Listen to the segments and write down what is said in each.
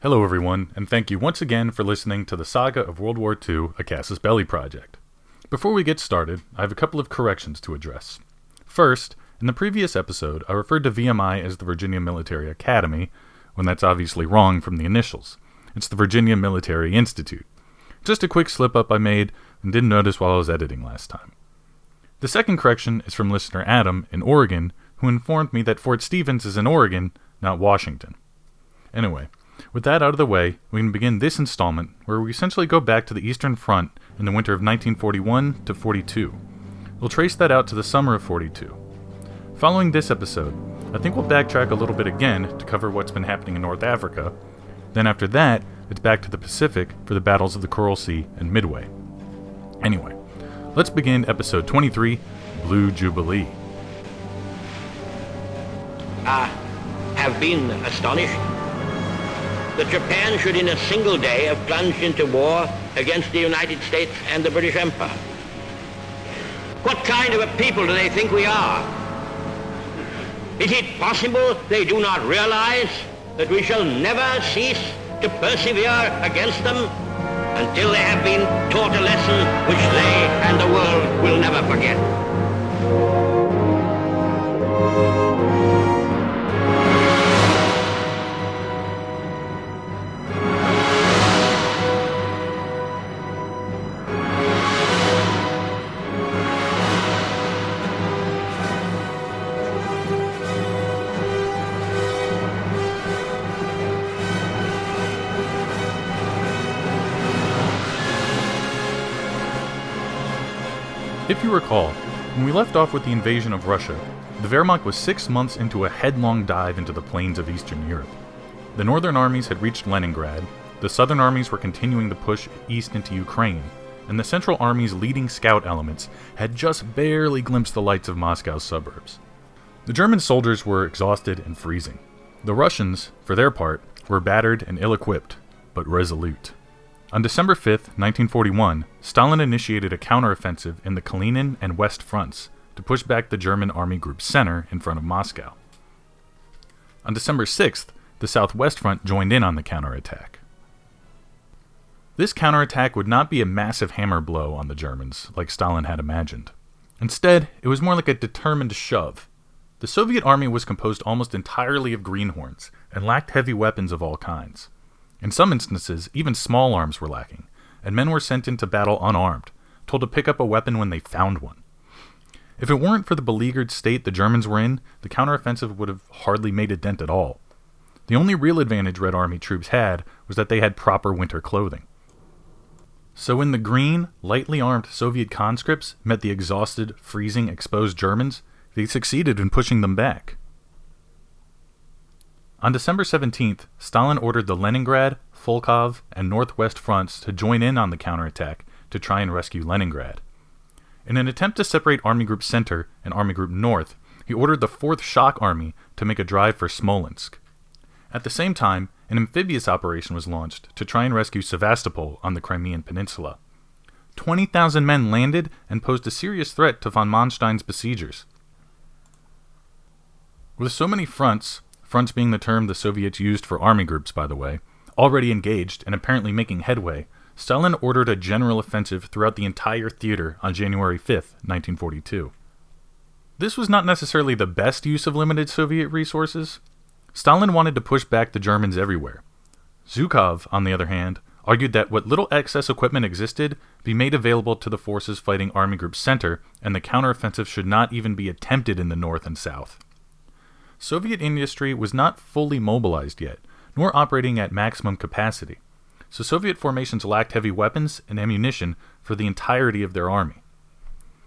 Hello, everyone, and thank you once again for listening to the Saga of World War II, a Casus Belli project. Before we get started, I have a couple of corrections to address. First, in the previous episode, I referred to VMI as the Virginia Military Academy, when that's obviously wrong from the initials. It's the Virginia Military Institute. Just a quick slip up I made and didn't notice while I was editing last time. The second correction is from listener Adam in Oregon, who informed me that Fort Stevens is in Oregon, not Washington. Anyway, with that out of the way, we can begin this installment where we essentially go back to the Eastern Front in the winter of 1941 to 42. We'll trace that out to the summer of 42. Following this episode, I think we'll backtrack a little bit again to cover what's been happening in North Africa. Then after that, it's back to the Pacific for the battles of the Coral Sea and Midway. Anyway, let's begin episode 23 Blue Jubilee. I have been astonished that Japan should in a single day have plunged into war against the United States and the British Empire. What kind of a people do they think we are? Is it possible they do not realize that we shall never cease to persevere against them until they have been taught a lesson which they and the world will never forget? If you recall, when we left off with the invasion of Russia, the Wehrmacht was six months into a headlong dive into the plains of Eastern Europe. The northern armies had reached Leningrad, the southern armies were continuing to push east into Ukraine, and the Central Army's leading scout elements had just barely glimpsed the lights of Moscow's suburbs. The German soldiers were exhausted and freezing. The Russians, for their part, were battered and ill equipped, but resolute. On December 5, 1941, Stalin initiated a counteroffensive in the Kalinin and West fronts to push back the German Army Group Center in front of Moscow. On December 6th, the Southwest Front joined in on the counterattack. This counterattack would not be a massive hammer blow on the Germans, like Stalin had imagined. Instead, it was more like a determined shove. The Soviet army was composed almost entirely of greenhorns and lacked heavy weapons of all kinds. In some instances, even small arms were lacking, and men were sent into battle unarmed, told to pick up a weapon when they found one. If it weren't for the beleaguered state the Germans were in, the counteroffensive would have hardly made a dent at all. The only real advantage Red Army troops had was that they had proper winter clothing. So when the green, lightly armed Soviet conscripts met the exhausted, freezing, exposed Germans, they succeeded in pushing them back. On December 17th, Stalin ordered the Leningrad, Volkhov, and Northwest fronts to join in on the counterattack to try and rescue Leningrad. In an attempt to separate Army Group Center and Army Group North, he ordered the 4th Shock Army to make a drive for Smolensk. At the same time, an amphibious operation was launched to try and rescue Sevastopol on the Crimean Peninsula. 20,000 men landed and posed a serious threat to von Manstein's besiegers. With so many fronts, fronts being the term the Soviets used for army groups, by the way, already engaged and apparently making headway, Stalin ordered a general offensive throughout the entire theater on January 5, 1942. This was not necessarily the best use of limited Soviet resources. Stalin wanted to push back the Germans everywhere. Zhukov, on the other hand, argued that what little excess equipment existed be made available to the forces fighting Army Group Center, and the counteroffensive should not even be attempted in the north and south. Soviet industry was not fully mobilized yet, nor operating at maximum capacity, so Soviet formations lacked heavy weapons and ammunition for the entirety of their army.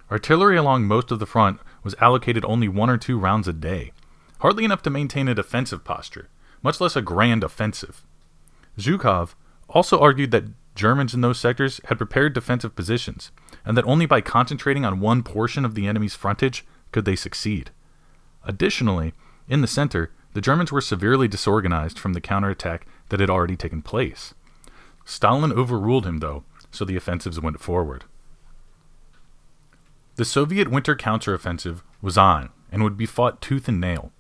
Artillery along most of the front was allocated only one or two rounds a day, hardly enough to maintain a defensive posture, much less a grand offensive. Zhukov also argued that Germans in those sectors had prepared defensive positions, and that only by concentrating on one portion of the enemy's frontage could they succeed. Additionally, in the center, the Germans were severely disorganized from the counterattack that had already taken place. Stalin overruled him, though, so the offensives went forward. The Soviet winter counteroffensive was on and would be fought tooth and nail.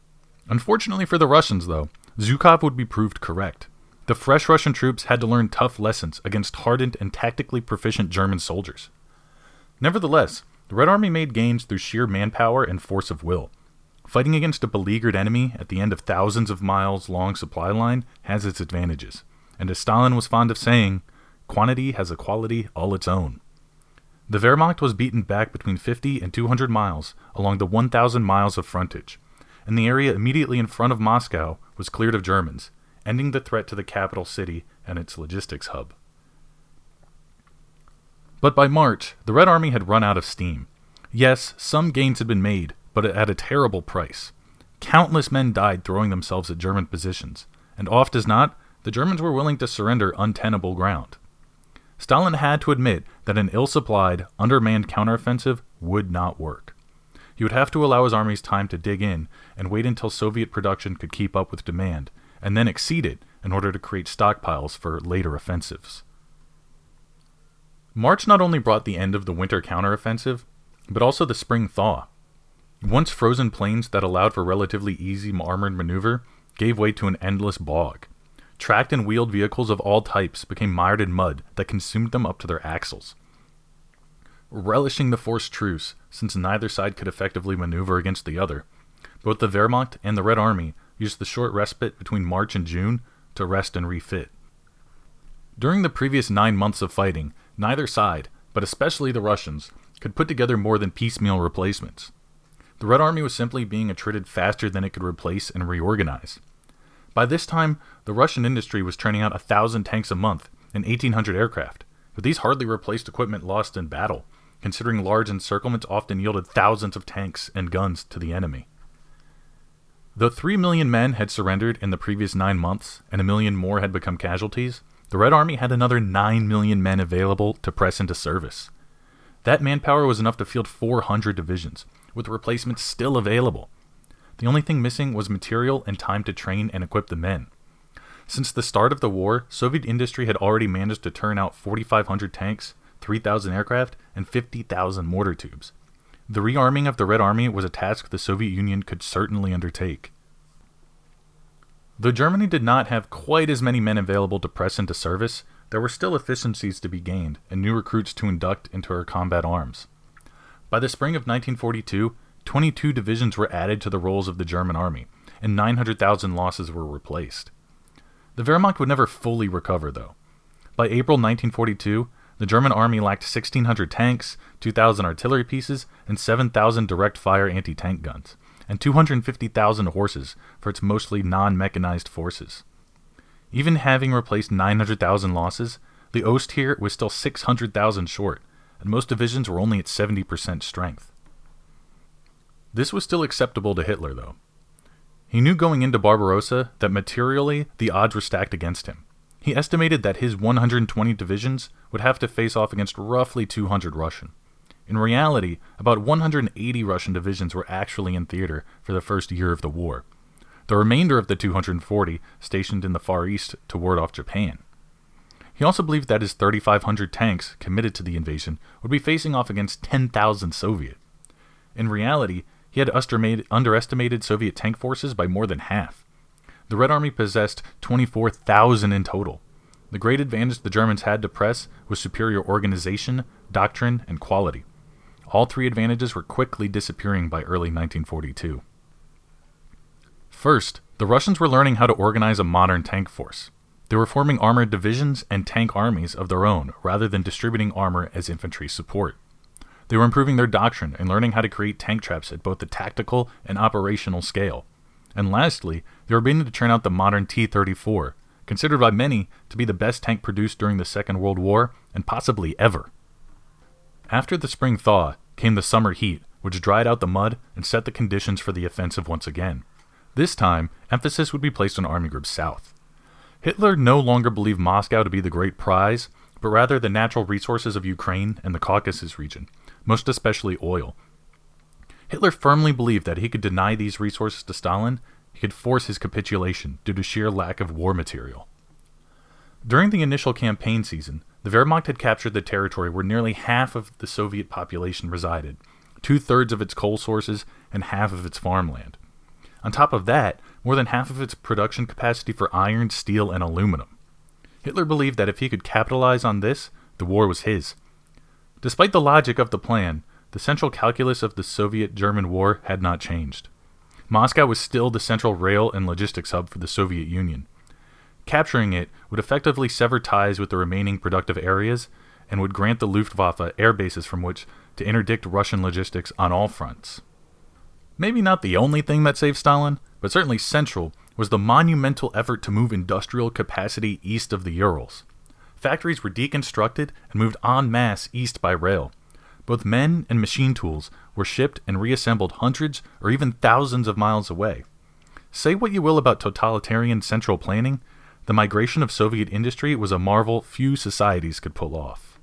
Unfortunately for the Russians, though, Zhukov would be proved correct. The fresh Russian troops had to learn tough lessons against hardened and tactically proficient German soldiers. Nevertheless, the Red Army made gains through sheer manpower and force of will. Fighting against a beleaguered enemy at the end of thousands of miles long supply line has its advantages, and as Stalin was fond of saying, quantity has a quality all its own. The Wehrmacht was beaten back between 50 and 200 miles along the 1,000 miles of frontage, and the area immediately in front of Moscow was cleared of Germans, ending the threat to the capital city and its logistics hub. But by March, the Red Army had run out of steam. Yes, some gains had been made, but at a terrible price. Countless men died throwing themselves at German positions, and oft as not, the Germans were willing to surrender untenable ground. Stalin had to admit that an ill supplied, undermanned counteroffensive would not work. He would have to allow his armies time to dig in and wait until Soviet production could keep up with demand, and then exceed it in order to create stockpiles for later offensives. March not only brought the end of the winter counteroffensive, but also the spring thaw. Once frozen plains that allowed for relatively easy armored maneuver gave way to an endless bog. Tracked and wheeled vehicles of all types became mired in mud that consumed them up to their axles. Relishing the forced truce, since neither side could effectively maneuver against the other, both the Wehrmacht and the Red Army used the short respite between March and June to rest and refit. During the previous nine months of fighting, neither side, but especially the Russians, could put together more than piecemeal replacements. The Red Army was simply being attrited faster than it could replace and reorganize. By this time, the Russian industry was turning out a thousand tanks a month and 1,800 aircraft, but these hardly replaced equipment lost in battle, considering large encirclements often yielded thousands of tanks and guns to the enemy. Though 3 million men had surrendered in the previous nine months and a million more had become casualties, the Red Army had another 9 million men available to press into service. That manpower was enough to field 400 divisions, with replacements still available. The only thing missing was material and time to train and equip the men. Since the start of the war, Soviet industry had already managed to turn out 4,500 tanks, 3,000 aircraft, and 50,000 mortar tubes. The rearming of the Red Army was a task the Soviet Union could certainly undertake. Though Germany did not have quite as many men available to press into service, there were still efficiencies to be gained and new recruits to induct into her combat arms. By the spring of 1942, 22 divisions were added to the rolls of the German army, and 900,000 losses were replaced. The Wehrmacht would never fully recover, though. By April 1942, the German army lacked 1,600 tanks, 2,000 artillery pieces, and 7,000 direct fire anti tank guns, and 250,000 horses for its mostly non mechanized forces. Even having replaced 900,000 losses, the Ostheer was still 600,000 short, and most divisions were only at 70% strength. This was still acceptable to Hitler, though. He knew going into Barbarossa that materially the odds were stacked against him. He estimated that his 120 divisions would have to face off against roughly 200 Russian. In reality, about 180 Russian divisions were actually in theater for the first year of the war. The remainder of the 240 stationed in the Far East to ward off Japan. He also believed that his 3,500 tanks committed to the invasion would be facing off against 10,000 Soviet. In reality, he had underestimated Soviet tank forces by more than half. The Red Army possessed 24,000 in total. The great advantage the Germans had to press was superior organization, doctrine, and quality. All three advantages were quickly disappearing by early 1942. First, the Russians were learning how to organize a modern tank force. They were forming armored divisions and tank armies of their own rather than distributing armor as infantry support. They were improving their doctrine and learning how to create tank traps at both the tactical and operational scale. And lastly, they were beginning to turn out the modern T 34, considered by many to be the best tank produced during the Second World War and possibly ever. After the spring thaw came the summer heat, which dried out the mud and set the conditions for the offensive once again. This time, emphasis would be placed on Army Group South. Hitler no longer believed Moscow to be the great prize, but rather the natural resources of Ukraine and the Caucasus region, most especially oil, Hitler firmly believed that he could deny these resources to Stalin, he could force his capitulation due to sheer lack of war material. During the initial campaign season, the Wehrmacht had captured the territory where nearly half of the Soviet population resided, two thirds of its coal sources, and half of its farmland. On top of that, more than half of its production capacity for iron, steel, and aluminum. Hitler believed that if he could capitalize on this, the war was his. Despite the logic of the plan, the central calculus of the Soviet German war had not changed. Moscow was still the central rail and logistics hub for the Soviet Union. Capturing it would effectively sever ties with the remaining productive areas and would grant the Luftwaffe air bases from which to interdict Russian logistics on all fronts. Maybe not the only thing that saved Stalin, but certainly central was the monumental effort to move industrial capacity east of the Urals. Factories were deconstructed and moved en masse east by rail. Both men and machine tools were shipped and reassembled hundreds or even thousands of miles away. Say what you will about totalitarian central planning, the migration of Soviet industry was a marvel few societies could pull off.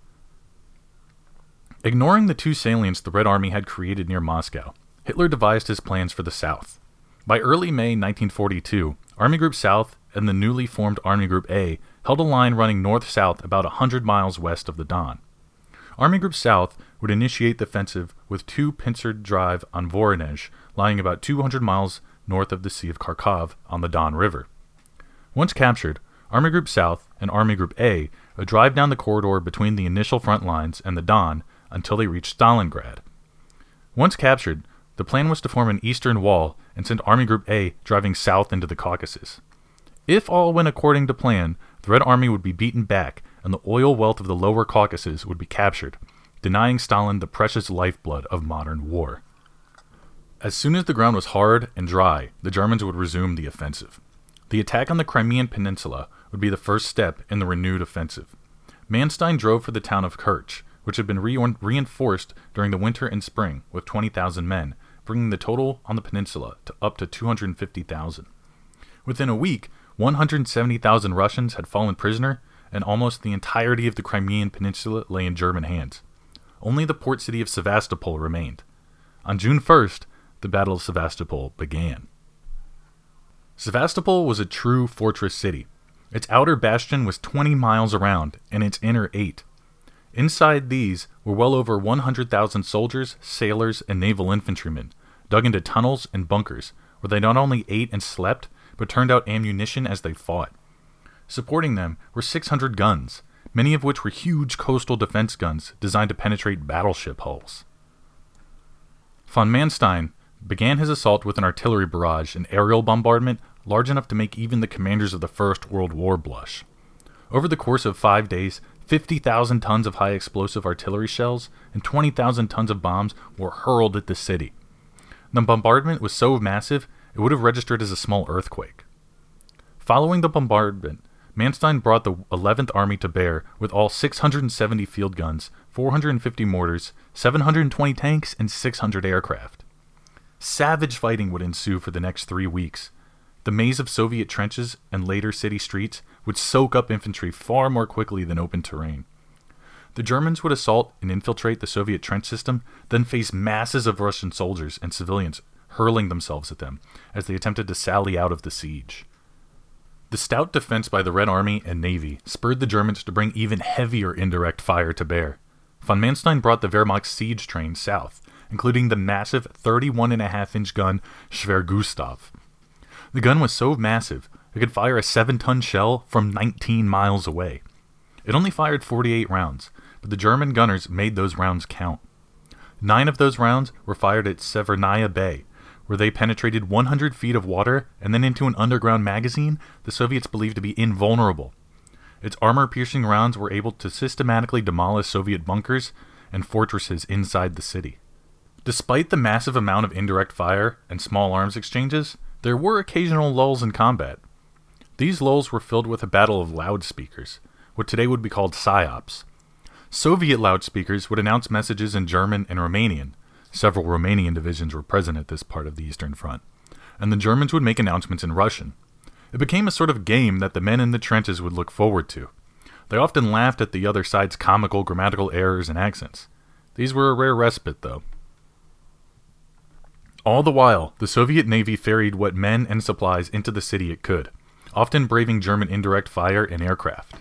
Ignoring the two salients the Red Army had created near Moscow, Hitler devised his plans for the South. By early May 1942, Army Group South and the newly formed Army Group A held a line running north south about 100 miles west of the Don. Army Group South would initiate the offensive with two pincered drive on Voronezh, lying about 200 miles north of the Sea of Kharkov on the Don River. Once captured, Army Group South and Army Group A would drive down the corridor between the initial front lines and the Don until they reached Stalingrad. Once captured, the plan was to form an eastern wall and sent Army Group A driving south into the Caucasus. If all went according to plan, the Red Army would be beaten back and the oil wealth of the lower Caucasus would be captured, denying Stalin the precious lifeblood of modern war. As soon as the ground was hard and dry, the Germans would resume the offensive. The attack on the Crimean Peninsula would be the first step in the renewed offensive. Manstein drove for the town of Kerch, which had been re- reinforced during the winter and spring with 20,000 men, bringing the total on the peninsula to up to 250,000. Within a week, 170,000 Russians had fallen prisoner, and almost the entirety of the Crimean Peninsula lay in German hands. Only the port city of Sevastopol remained. On June 1st, the Battle of Sevastopol began. Sevastopol was a true fortress city. Its outer bastion was 20 miles around, and its inner 8. Inside these were well over 100,000 soldiers, sailors, and naval infantrymen, dug into tunnels and bunkers, where they not only ate and slept, but turned out ammunition as they fought. Supporting them were 600 guns, many of which were huge coastal defense guns designed to penetrate battleship hulls. Von Manstein began his assault with an artillery barrage and aerial bombardment large enough to make even the commanders of the First World War blush. Over the course of five days, 50,000 tons of high explosive artillery shells and 20,000 tons of bombs were hurled at the city. The bombardment was so massive it would have registered as a small earthquake. Following the bombardment, Manstein brought the 11th Army to bear with all 670 field guns, 450 mortars, 720 tanks, and 600 aircraft. Savage fighting would ensue for the next three weeks. The maze of Soviet trenches and later city streets would soak up infantry far more quickly than open terrain. The Germans would assault and infiltrate the Soviet trench system, then face masses of Russian soldiers and civilians hurling themselves at them as they attempted to sally out of the siege. The stout defense by the Red Army and Navy spurred the Germans to bring even heavier indirect fire to bear. Von Manstein brought the Wehrmacht siege train south, including the massive 31.5 inch gun Schwer Gustav. The gun was so massive it could fire a 7 ton shell from 19 miles away. It only fired 48 rounds, but the German gunners made those rounds count. Nine of those rounds were fired at Severnaya Bay, where they penetrated 100 feet of water and then into an underground magazine the Soviets believed to be invulnerable. Its armor piercing rounds were able to systematically demolish Soviet bunkers and fortresses inside the city. Despite the massive amount of indirect fire and small arms exchanges, there were occasional lulls in combat. These lulls were filled with a battle of loudspeakers, what today would be called psyops. Soviet loudspeakers would announce messages in German and Romanian, Several Romanian divisions were present at this part of the Eastern Front, and the Germans would make announcements in Russian. It became a sort of game that the men in the trenches would look forward to. They often laughed at the other side's comical grammatical errors and accents. These were a rare respite, though. All the while, the Soviet Navy ferried what men and supplies into the city it could, often braving German indirect fire and aircraft.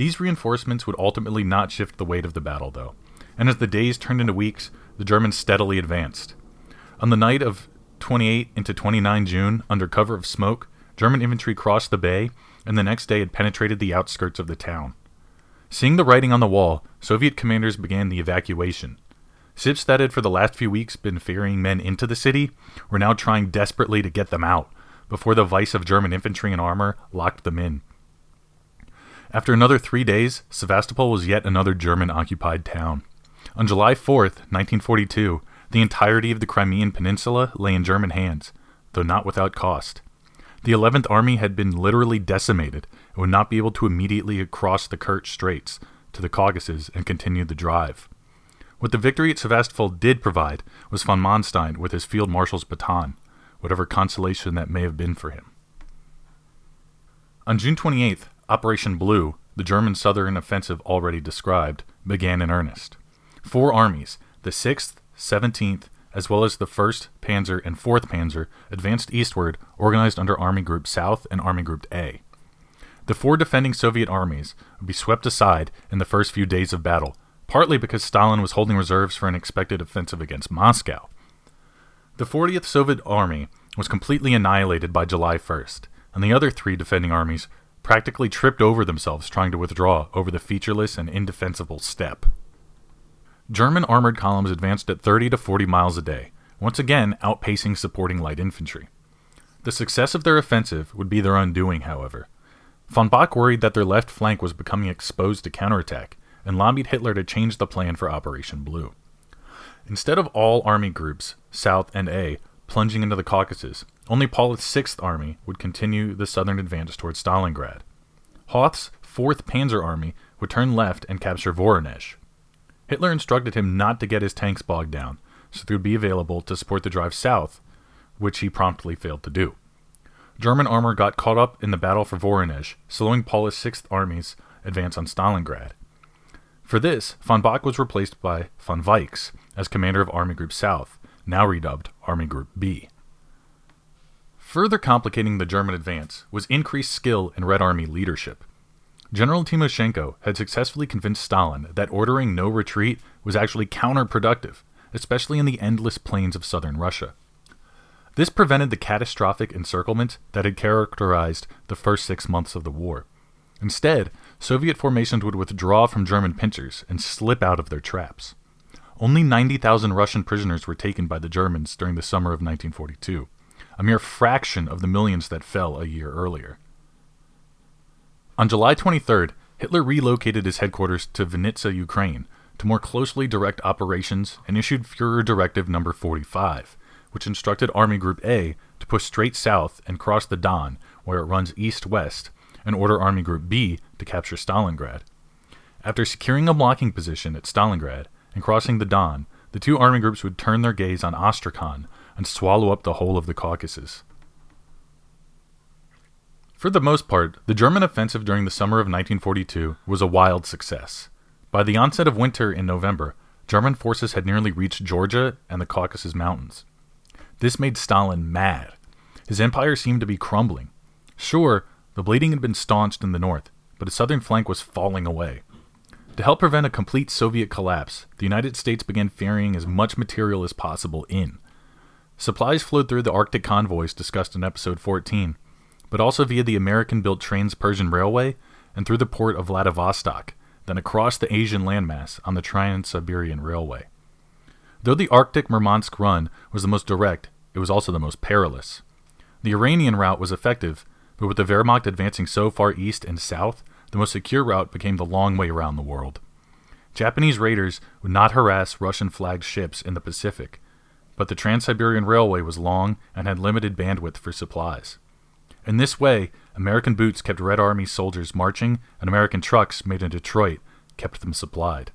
These reinforcements would ultimately not shift the weight of the battle, though, and as the days turned into weeks, the Germans steadily advanced. On the night of 28 into 29 June, under cover of smoke, German infantry crossed the bay and the next day had penetrated the outskirts of the town. Seeing the writing on the wall, Soviet commanders began the evacuation. Ships that had for the last few weeks been ferrying men into the city were now trying desperately to get them out before the vice of German infantry and armor locked them in. After another three days, Sevastopol was yet another German occupied town. On July 4th, 1942, the entirety of the Crimean Peninsula lay in German hands, though not without cost. The 11th Army had been literally decimated and would not be able to immediately cross the Kerch Straits to the Caucasus and continue the drive. What the victory at Sevastopol did provide was von Manstein with his field marshal's baton, whatever consolation that may have been for him. On June 28th, Operation Blue, the German southern offensive already described, began in earnest. Four armies, the 6th, 17th, as well as the 1st Panzer and 4th Panzer, advanced eastward, organized under Army Group South and Army Group A. The four defending Soviet armies would be swept aside in the first few days of battle, partly because Stalin was holding reserves for an expected offensive against Moscow. The 40th Soviet Army was completely annihilated by July 1st, and the other three defending armies practically tripped over themselves trying to withdraw over the featureless and indefensible steppe. German armored columns advanced at 30 to 40 miles a day, once again outpacing supporting light infantry. The success of their offensive would be their undoing, however. Von Bock worried that their left flank was becoming exposed to counterattack, and lobbied Hitler to change the plan for Operation Blue. Instead of all army groups, South and A, plunging into the Caucasus, only Paulus's Sixth Army would continue the southern advance towards Stalingrad. Hoth's Fourth Panzer Army would turn left and capture Voronezh. Hitler instructed him not to get his tanks bogged down, so they would be available to support the drive south, which he promptly failed to do. German armor got caught up in the battle for Voronezh, slowing Paulus' Sixth Army's advance on Stalingrad. For this, von Bock was replaced by von Weichs as commander of Army Group South, now redubbed Army Group B. Further complicating the German advance was increased skill in Red Army leadership. General Timoshenko had successfully convinced Stalin that ordering no retreat was actually counterproductive, especially in the endless plains of southern Russia. This prevented the catastrophic encirclement that had characterized the first six months of the war. Instead, Soviet formations would withdraw from German pincers and slip out of their traps. Only 90,000 Russian prisoners were taken by the Germans during the summer of 1942, a mere fraction of the millions that fell a year earlier. On July 23rd, Hitler relocated his headquarters to Vinnytsia, Ukraine, to more closely direct operations and issued Fuhrer Directive No. 45, which instructed Army Group A to push straight south and cross the Don, where it runs east west, and order Army Group B to capture Stalingrad. After securing a blocking position at Stalingrad and crossing the Don, the two army groups would turn their gaze on Astrakhan and swallow up the whole of the Caucasus. For the most part, the German offensive during the summer of 1942 was a wild success. By the onset of winter in November, German forces had nearly reached Georgia and the Caucasus Mountains. This made Stalin mad. His empire seemed to be crumbling. Sure, the bleeding had been staunched in the north, but his southern flank was falling away. To help prevent a complete Soviet collapse, the United States began ferrying as much material as possible in. Supplies flowed through the Arctic convoys discussed in episode 14, but also via the American built Trans Persian Railway and through the port of Vladivostok, then across the Asian landmass on the Trans Siberian Railway. Though the Arctic Murmansk run was the most direct, it was also the most perilous. The Iranian route was effective, but with the Wehrmacht advancing so far east and south, the most secure route became the long way around the world. Japanese raiders would not harass Russian flagged ships in the Pacific, but the Trans Siberian Railway was long and had limited bandwidth for supplies. In this way, American boots kept Red Army soldiers marching, and American trucks made in Detroit kept them supplied.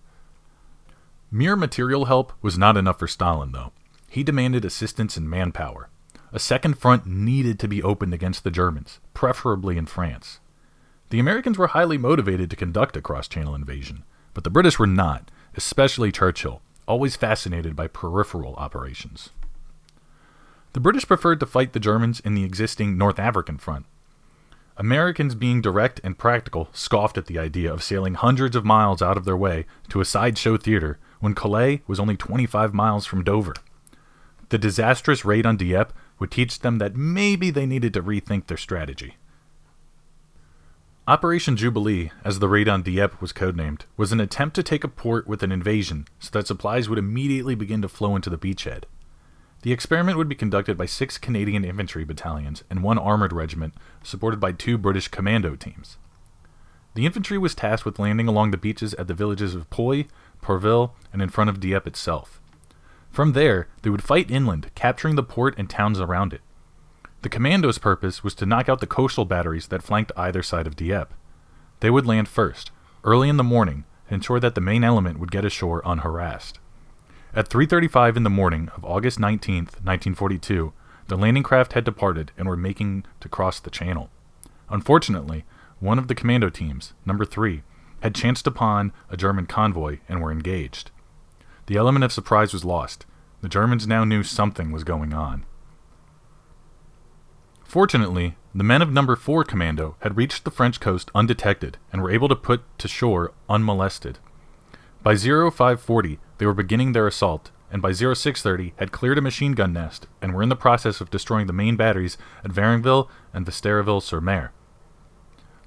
Mere material help was not enough for Stalin, though. He demanded assistance in manpower. A second front needed to be opened against the Germans, preferably in France. The Americans were highly motivated to conduct a cross channel invasion, but the British were not, especially Churchill, always fascinated by peripheral operations. The British preferred to fight the Germans in the existing North African front. Americans, being direct and practical, scoffed at the idea of sailing hundreds of miles out of their way to a sideshow theater when Calais was only 25 miles from Dover. The disastrous raid on Dieppe would teach them that maybe they needed to rethink their strategy. Operation Jubilee, as the raid on Dieppe was codenamed, was an attempt to take a port with an invasion so that supplies would immediately begin to flow into the beachhead. The experiment would be conducted by six Canadian infantry battalions and one armored regiment, supported by two British commando teams. The infantry was tasked with landing along the beaches at the villages of Puy, Pourville, and in front of Dieppe itself. From there, they would fight inland, capturing the port and towns around it. The commandos' purpose was to knock out the coastal batteries that flanked either side of Dieppe. They would land first, early in the morning, to ensure that the main element would get ashore unharassed. At 3:35 in the morning of August 19, 1942, the landing craft had departed and were making to cross the channel. Unfortunately, one of the commando teams, number 3, had chanced upon a German convoy and were engaged. The element of surprise was lost. The Germans now knew something was going on. Fortunately, the men of Number 4 Commando had reached the French coast undetected and were able to put to shore unmolested. By 0540, they were beginning their assault, and by 0630 had cleared a machine gun nest and were in the process of destroying the main batteries at Varennes and Vestéréville-sur-Mer.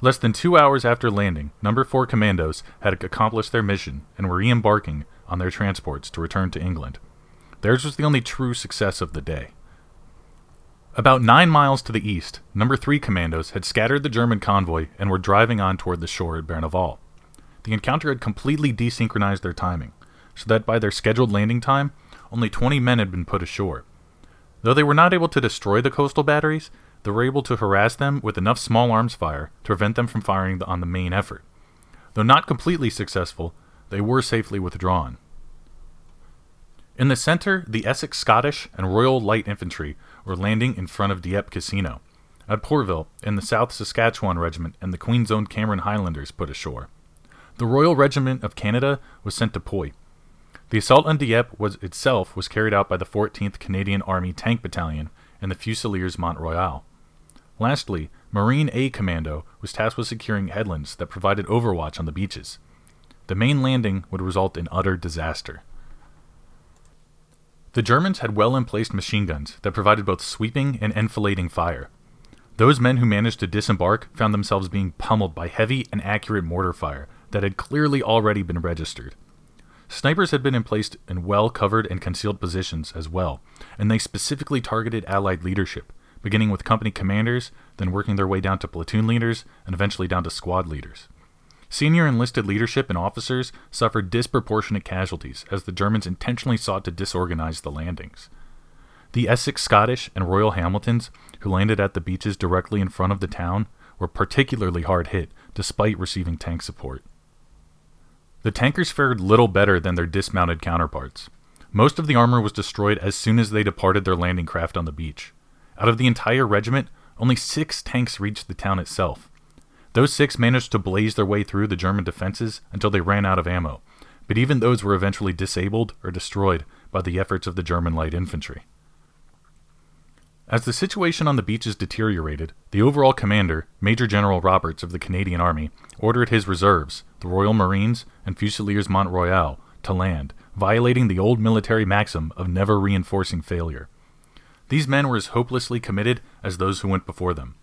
Less than two hours after landing, Number 4 Commandos had accomplished their mission and were re embarking on their transports to return to England. Theirs was the only true success of the day. About nine miles to the east, Number 3 commandos had scattered the German convoy and were driving on toward the shore at Berneval. The encounter had completely desynchronized their timing, so that by their scheduled landing time, only 20 men had been put ashore. Though they were not able to destroy the coastal batteries, they were able to harass them with enough small arms fire to prevent them from firing on the main effort. Though not completely successful, they were safely withdrawn. In the center, the Essex Scottish and Royal Light Infantry were landing in front of Dieppe Casino. At Pourville, in the South Saskatchewan Regiment and the Queen's Own Cameron Highlanders put ashore. The Royal Regiment of Canada was sent to Puy. The assault on Dieppe was itself was carried out by the 14th Canadian Army Tank Battalion and the Fusiliers Mont Royal. Lastly, Marine A Commando was tasked with securing headlands that provided overwatch on the beaches. The main landing would result in utter disaster. The Germans had well emplaced machine guns that provided both sweeping and enfilading fire. Those men who managed to disembark found themselves being pummeled by heavy and accurate mortar fire that had clearly already been registered. Snipers had been emplaced in well covered and concealed positions as well, and they specifically targeted Allied leadership, beginning with company commanders, then working their way down to platoon leaders, and eventually down to squad leaders. Senior enlisted leadership and officers suffered disproportionate casualties as the Germans intentionally sought to disorganize the landings. The Essex Scottish and Royal Hamiltons, who landed at the beaches directly in front of the town, were particularly hard hit despite receiving tank support. The tankers fared little better than their dismounted counterparts. Most of the armor was destroyed as soon as they departed their landing craft on the beach. Out of the entire regiment, only six tanks reached the town itself, those six managed to blaze their way through the German defenses until they ran out of ammo, but even those were eventually disabled or destroyed by the efforts of the German light infantry. As the situation on the beaches deteriorated, the overall commander, Major General Roberts of the Canadian Army, ordered his reserves, the Royal Marines and Fusiliers Mont Royal, to land, violating the old military maxim of never reinforcing failure. These men were as hopelessly committed as those who went before them.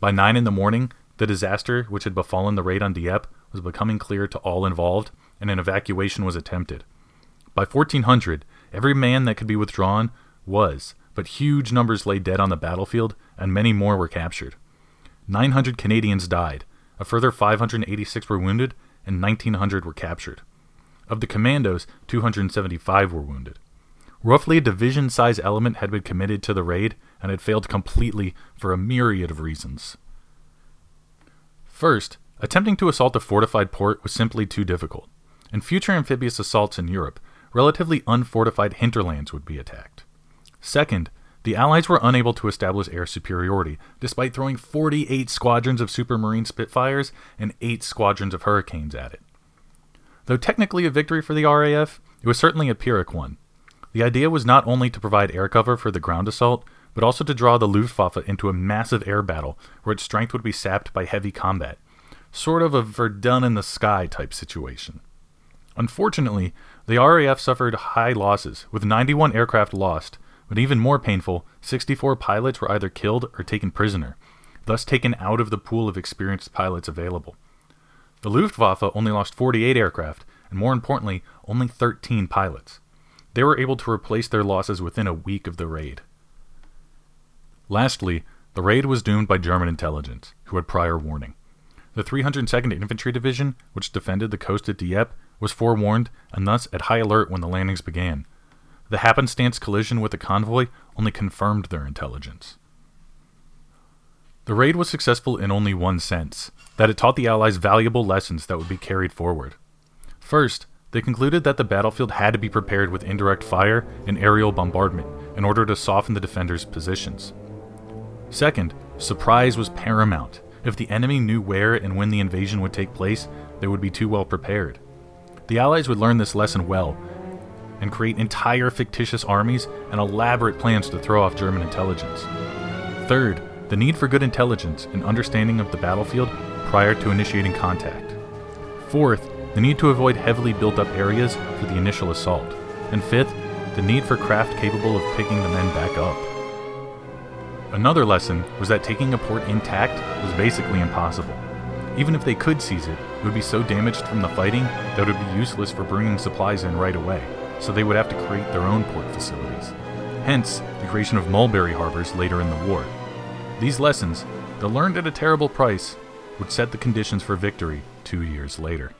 By nine in the morning, the disaster which had befallen the raid on Dieppe was becoming clear to all involved, and an evacuation was attempted. By 1400, every man that could be withdrawn was, but huge numbers lay dead on the battlefield, and many more were captured. 900 Canadians died, a further 586 were wounded, and 1900 were captured. Of the commandos, 275 were wounded. Roughly a division size element had been committed to the raid and had failed completely for a myriad of reasons. First, attempting to assault a fortified port was simply too difficult. In future amphibious assaults in Europe, relatively unfortified hinterlands would be attacked. Second, the Allies were unable to establish air superiority, despite throwing 48 squadrons of Supermarine Spitfires and 8 squadrons of Hurricanes at it. Though technically a victory for the RAF, it was certainly a Pyrrhic one. The idea was not only to provide air cover for the ground assault, but also to draw the Luftwaffe into a massive air battle where its strength would be sapped by heavy combat. Sort of a Verdun in the sky type situation. Unfortunately, the RAF suffered high losses, with 91 aircraft lost, but even more painful, 64 pilots were either killed or taken prisoner. thus taken out of the pool of experienced pilots available. The Luftwaffe only lost 48 aircraft, and more importantly, only 13 pilots. They were able to replace their losses within a week of the raid. Lastly, the raid was doomed by German intelligence, who had prior warning. The 302nd Infantry Division, which defended the coast at Dieppe, was forewarned and thus at high alert when the landings began. The happenstance collision with the convoy only confirmed their intelligence. The raid was successful in only one sense that it taught the Allies valuable lessons that would be carried forward. First, they concluded that the battlefield had to be prepared with indirect fire and aerial bombardment in order to soften the defenders' positions. Second, surprise was paramount. If the enemy knew where and when the invasion would take place, they would be too well prepared. The Allies would learn this lesson well and create entire fictitious armies and elaborate plans to throw off German intelligence. Third, the need for good intelligence and understanding of the battlefield prior to initiating contact. Fourth, the need to avoid heavily built up areas for the initial assault. And fifth, the need for craft capable of picking the men back up. Another lesson was that taking a port intact was basically impossible. Even if they could seize it, it would be so damaged from the fighting that it would be useless for bringing supplies in right away, so they would have to create their own port facilities. Hence, the creation of mulberry harbors later in the war. These lessons, though learned at a terrible price, would set the conditions for victory two years later.